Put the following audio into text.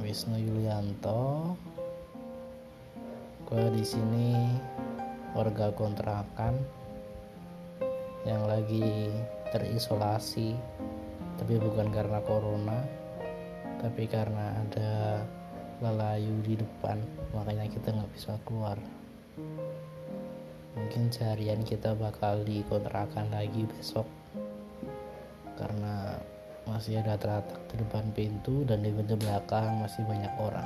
Wisnu Yulianto. Gue di sini warga kontrakan yang lagi terisolasi, tapi bukan karena corona, tapi karena ada lelayu di depan, makanya kita nggak bisa keluar. Mungkin seharian kita bakal dikontrakan lagi besok karena masih ada teratak di depan pintu dan di pintu belakang masih banyak orang.